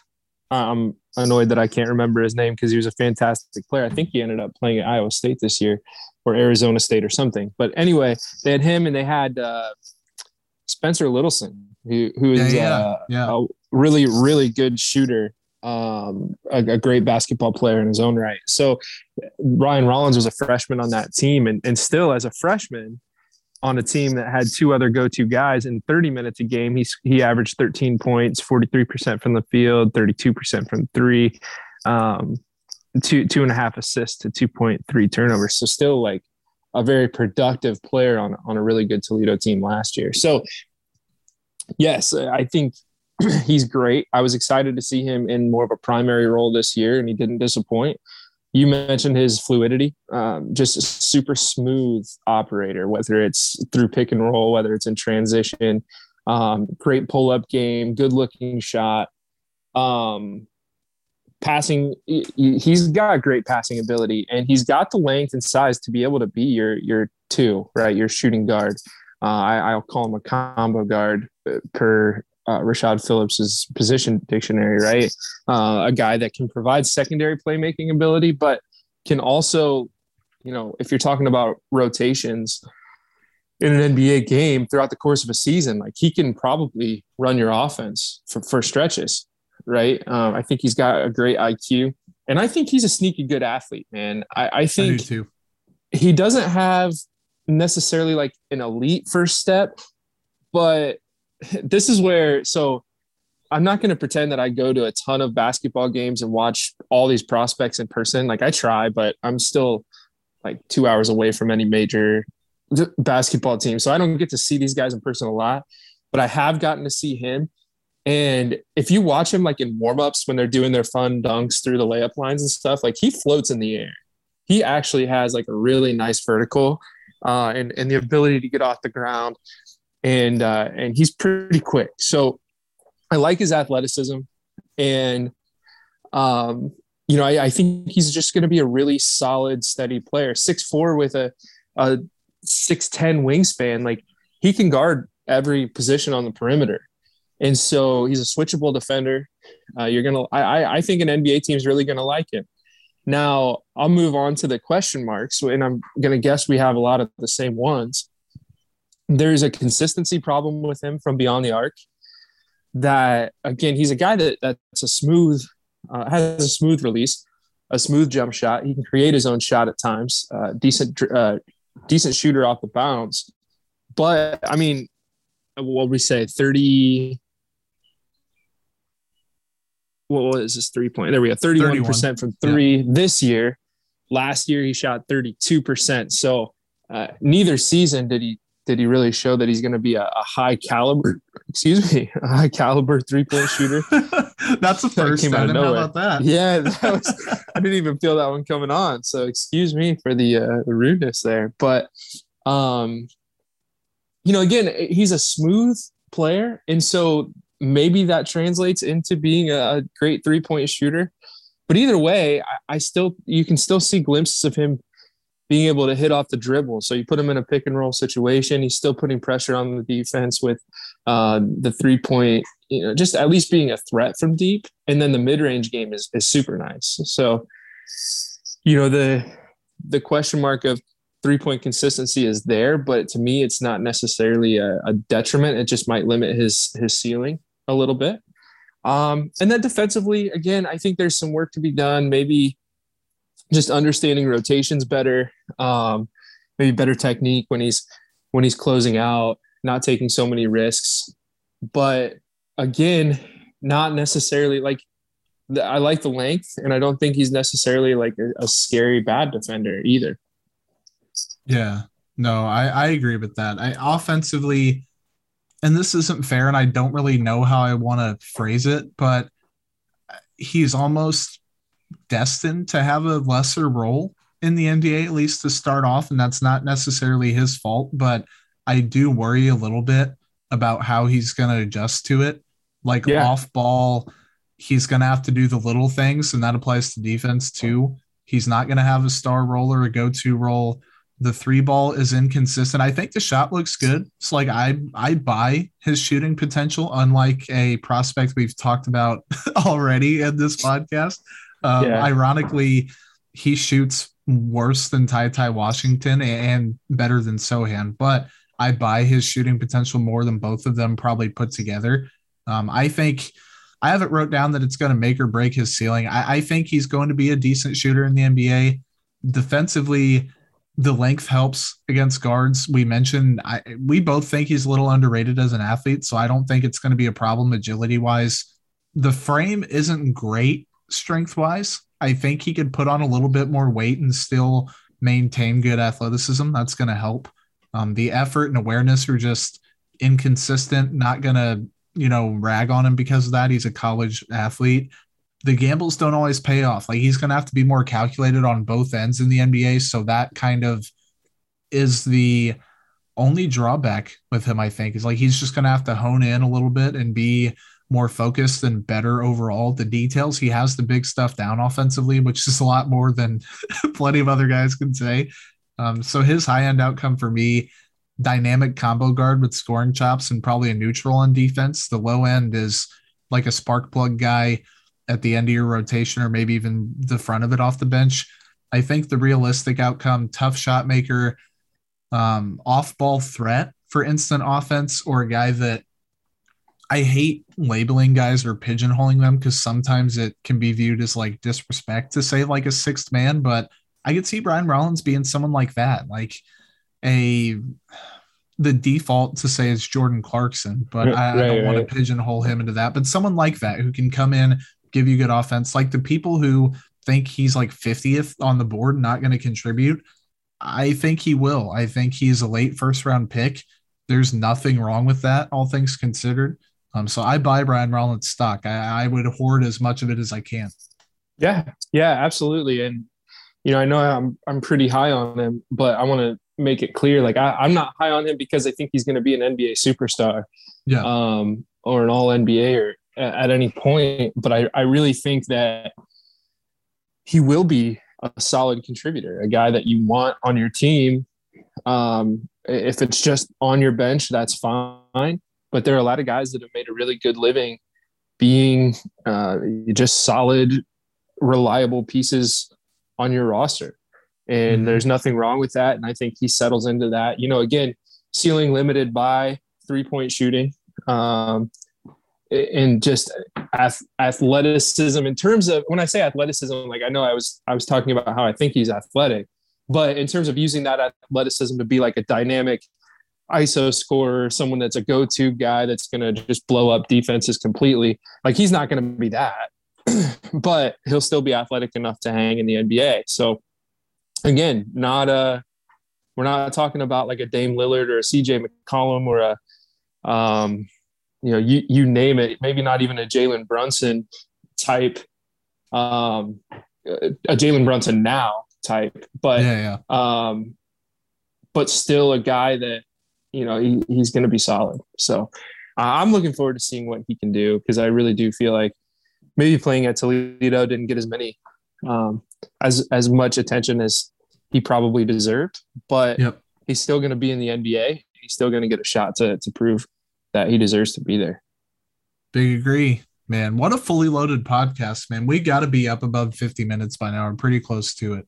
I'm annoyed that I can't remember his name because he was a fantastic player. I think he ended up playing at Iowa State this year or Arizona State or something. But anyway, they had him and they had uh, Spencer Littleson, who who is Yeah, yeah, uh, yeah. a really really good shooter um, a, a, great basketball player in his own right. So Ryan Rollins was a freshman on that team, and, and still as a freshman on a team that had two other go-to guys in 30 minutes a game, he he averaged 13 points, 43% from the field, 32% from three, um, two two and a half assists to 2.3 turnovers. So still like a very productive player on on a really good Toledo team last year. So yes, I think he's great. I was excited to see him in more of a primary role this year, and he didn't disappoint. You mentioned his fluidity, um, just a super smooth operator, whether it's through pick and roll, whether it's in transition. Um, great pull up game, good looking shot. Um, passing, he's got great passing ability, and he's got the length and size to be able to be your your two, right? Your shooting guard. Uh, I, will call him a combo guard uh, per uh, Rashad Phillips's position dictionary, right? Uh, a guy that can provide secondary playmaking ability, but can also, you know, if you're talking about rotations in an NBA game throughout the course of a season, like he can probably run your offense for, for stretches, right? Um, I think he's got a great IQ, and I think he's a sneaky good athlete, man. I, I think I he doesn't have necessarily like an elite first step, but this is where so I'm not going to pretend that I go to a ton of basketball games and watch all these prospects in person. Like I try, but I'm still like two hours away from any major basketball team. So I don't get to see these guys in person a lot, but I have gotten to see him. And if you watch him like in warmups when they're doing their fun dunks through the layup lines and stuff, like he floats in the air. He actually has like a really nice vertical uh, and, and the ability to get off the ground and uh, and he's pretty quick. So I like his athleticism, and um, you know I, I think he's just going to be a really solid, steady player. Six four with a a six ten wingspan, like he can guard every position on the perimeter, and so he's a switchable defender. Uh, you're gonna I I think an NBA team is really gonna like him. Now I'll move on to the question marks, and I'm gonna guess we have a lot of the same ones there's a consistency problem with him from beyond the arc that again he's a guy that that's a smooth uh, has a smooth release a smooth jump shot. He can create his own shot at times uh, decent uh, decent shooter off the bounce. But i mean what we say 30 what was this three point there we go 31 percent from three yeah. this year. Last year he shot 32 percent. So uh, neither season did he did he really show that he's going to be a, a, high caliber, excuse me, a high caliber three point shooter? That's the first. Came out of nowhere. about that? Yeah, that was, I didn't even feel that one coming on. So excuse me for the, uh, the rudeness there, but um, you know, again, he's a smooth player, and so maybe that translates into being a great three point shooter. But either way, I, I still you can still see glimpses of him being able to hit off the dribble. So you put him in a pick and roll situation. He's still putting pressure on the defense with uh, the three point, you know, just at least being a threat from deep. And then the mid range game is, is super nice. So, you know, the, the question mark of three point consistency is there, but to me, it's not necessarily a, a detriment. It just might limit his, his ceiling a little bit. Um, and then defensively, again, I think there's some work to be done. Maybe just understanding rotations better, um, maybe better technique when he's when he's closing out, not taking so many risks. But again, not necessarily like I like the length, and I don't think he's necessarily like a, a scary bad defender either. Yeah, no, I, I agree with that. I offensively, and this isn't fair, and I don't really know how I want to phrase it, but he's almost destined to have a lesser role in the NBA, at least to start off. And that's not necessarily his fault, but I do worry a little bit about how he's going to adjust to it. Like yeah. off ball, he's going to have to do the little things, and that applies to defense too. He's not going to have a star roller, a go to role. The three ball is inconsistent. I think the shot looks good. It's like I I buy his shooting potential, unlike a prospect we've talked about already in this podcast. Um, yeah. Ironically, he shoots worse than Ty Ty Washington and better than Sochan, but I buy his shooting potential more than both of them probably put together. Um, I think I haven't wrote down that it's going to make or break his ceiling. I, I think he's going to be a decent shooter in the NBA. Defensively, the length helps against guards. We mentioned I, we both think he's a little underrated as an athlete, so I don't think it's going to be a problem agility wise. The frame isn't great strength wise. I think he could put on a little bit more weight and still maintain good athleticism. That's going to help. Um, the effort and awareness are just inconsistent. Not going to you know rag on him because of that. He's a college athlete. The gambles don't always pay off. Like he's going to have to be more calculated on both ends in the NBA. So that kind of is the only drawback with him. I think is like he's just going to have to hone in a little bit and be more focused and better overall. The details he has the big stuff down offensively, which is a lot more than plenty of other guys can say. Um, so his high end outcome for me, dynamic combo guard with scoring chops and probably a neutral on defense. The low end is like a spark plug guy at the end of your rotation or maybe even the front of it off the bench. I think the realistic outcome, tough shot maker, um, off ball threat for instant offense, or a guy that I hate labeling guys or pigeonholing them because sometimes it can be viewed as like disrespect to say like a sixth man, but I could see Brian Rollins being someone like that, like a the default to say is Jordan Clarkson, but right, I, I, don't right, want to pigeonhole him into that. But someone like that who can come in, give you good offense, like the people who think he's like 50th on the board, not going to contribute. I think he will. I think he's a late first round pick. There's nothing wrong with that, all things considered. Um, so I buy Brian Rollins stock. I, I would hoard as much of it as I can. Yeah, yeah, absolutely. And you know, I know I'm I'm pretty high on him, but I want to make it clear, like I, am not high on him because I think he's going to be an NBA superstar, yeah, um, or an All NBA or at, at any point. But I I really think that he will be a solid contributor, a guy that you want on your team. Um, if it's just on your bench, that's fine but there are a lot of guys that have made a really good living being uh, just solid, reliable pieces on your roster. And mm-hmm. there's nothing wrong with that. And I think he settles into that. You know, again, ceiling limited by three point shooting um, and just ath- athleticism. In terms of when I say athleticism, like I know I was I was talking about how I think he's athletic, but in terms of using that athleticism to be like a dynamic ISO scorer, someone that's a go-to guy that's going to just blow up defenses completely. Like he's not going to be that, but he'll still be athletic enough to hang in the NBA. So again, not a we're not talking about like a Dame Lillard or a CJ McCollum or a um, you know, you you name it, maybe not even a Jalen Brunson type um a Jalen Brunson now type, but yeah, yeah. um but still a guy that you know he, he's going to be solid. So uh, I'm looking forward to seeing what he can do because I really do feel like maybe playing at Toledo didn't get as many um, as as much attention as he probably deserved, but yep. he's still going to be in the NBA. He's still going to get a shot to to prove that he deserves to be there. Big agree, man. What a fully loaded podcast, man. We got to be up above 50 minutes by now. I'm pretty close to it.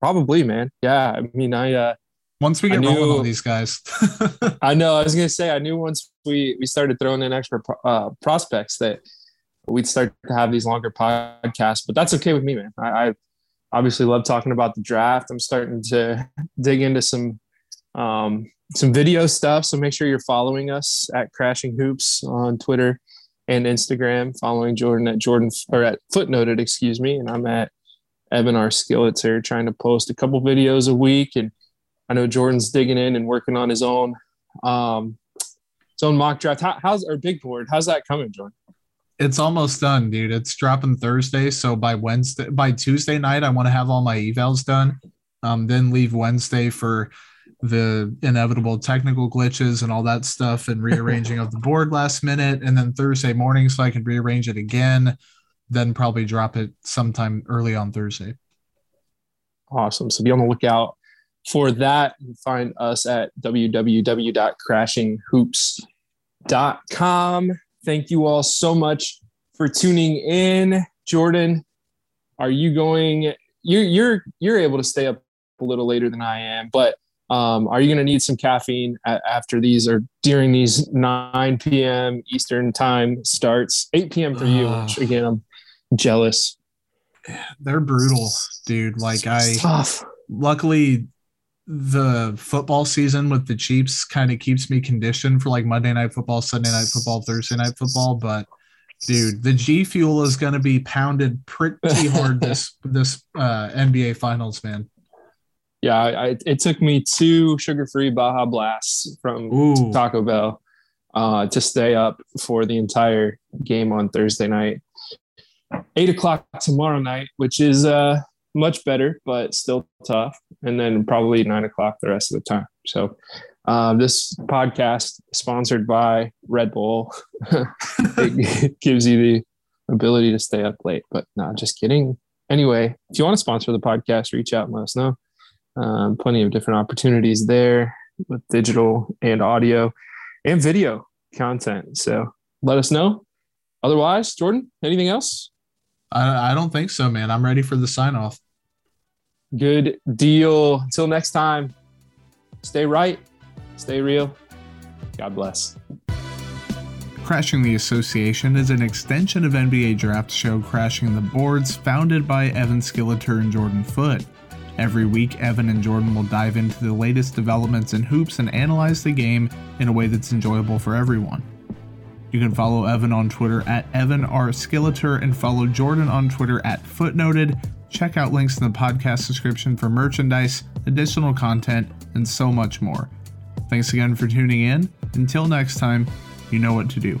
Probably, man. Yeah. I mean, I uh once we get knew, rolling on these guys. I know. I was gonna say I knew once we we started throwing in extra uh, prospects that we'd start to have these longer podcasts. But that's okay with me, man. I, I obviously love talking about the draft. I'm starting to dig into some um, some video stuff. So make sure you're following us at Crashing Hoops on Twitter and Instagram. Following Jordan at Jordan or at Footnoted, excuse me, and I'm at Evan R. Skilleter, trying to post a couple videos a week and I know Jordan's digging in and working on his own um, his own mock draft. How, how's our big board? How's that coming, Jordan? It's almost done, dude. It's dropping Thursday, so by Wednesday, by Tuesday night, I want to have all my evals done. Um, then leave Wednesday for the inevitable technical glitches and all that stuff and rearranging of the board last minute, and then Thursday morning so I can rearrange it again. Then probably drop it sometime early on Thursday. Awesome. So be on the lookout for that, you find us at www.crashinghoops.com. Thank you all so much for tuning in. Jordan, are you going? You're you're you're able to stay up a little later than I am, but Um, are you going to need some caffeine after these or during these 9 p.m. Eastern time starts? 8 p.m. for you, which again, I'm jealous. They're brutal, dude. Like I luckily the football season with the Chiefs kind of keeps me conditioned for like Monday night football, Sunday night football, Thursday night football. But dude, the G Fuel is going to be pounded pretty hard this this uh, NBA Finals, man. Yeah, I, it took me two sugar-free Baja Blasts from Ooh. Taco Bell uh, to stay up for the entire game on Thursday night. Eight o'clock tomorrow night, which is uh, much better, but still tough. And then probably nine o'clock the rest of the time. So uh, this podcast sponsored by Red Bull. it gives you the ability to stay up late, but not just kidding. Anyway, if you want to sponsor the podcast, reach out and let us know. Um, plenty of different opportunities there with digital and audio and video content. So let us know. Otherwise, Jordan, anything else? I, I don't think so, man. I'm ready for the sign off. Good deal. Until next time, stay right, stay real. God bless. Crashing the Association is an extension of NBA Draft Show Crashing the Boards, founded by Evan Skilleter and Jordan Foote. Every week, Evan and Jordan will dive into the latest developments in hoops and analyze the game in a way that's enjoyable for everyone. You can follow Evan on Twitter at Evan R. Skilleter and follow Jordan on Twitter at Footnoted. Check out links in the podcast description for merchandise, additional content, and so much more. Thanks again for tuning in. Until next time, you know what to do.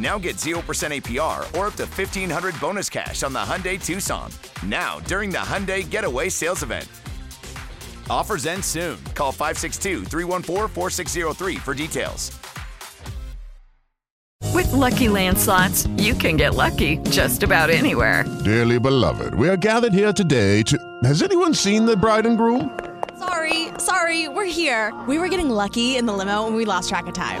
Now get 0% APR or up to 1500 bonus cash on the Hyundai Tucson. Now, during the Hyundai Getaway Sales Event. Offers end soon. Call 562 314 4603 for details. With Lucky Land slots, you can get lucky just about anywhere. Dearly beloved, we are gathered here today to. Has anyone seen the bride and groom? Sorry, sorry, we're here. We were getting lucky in the limo and we lost track of time.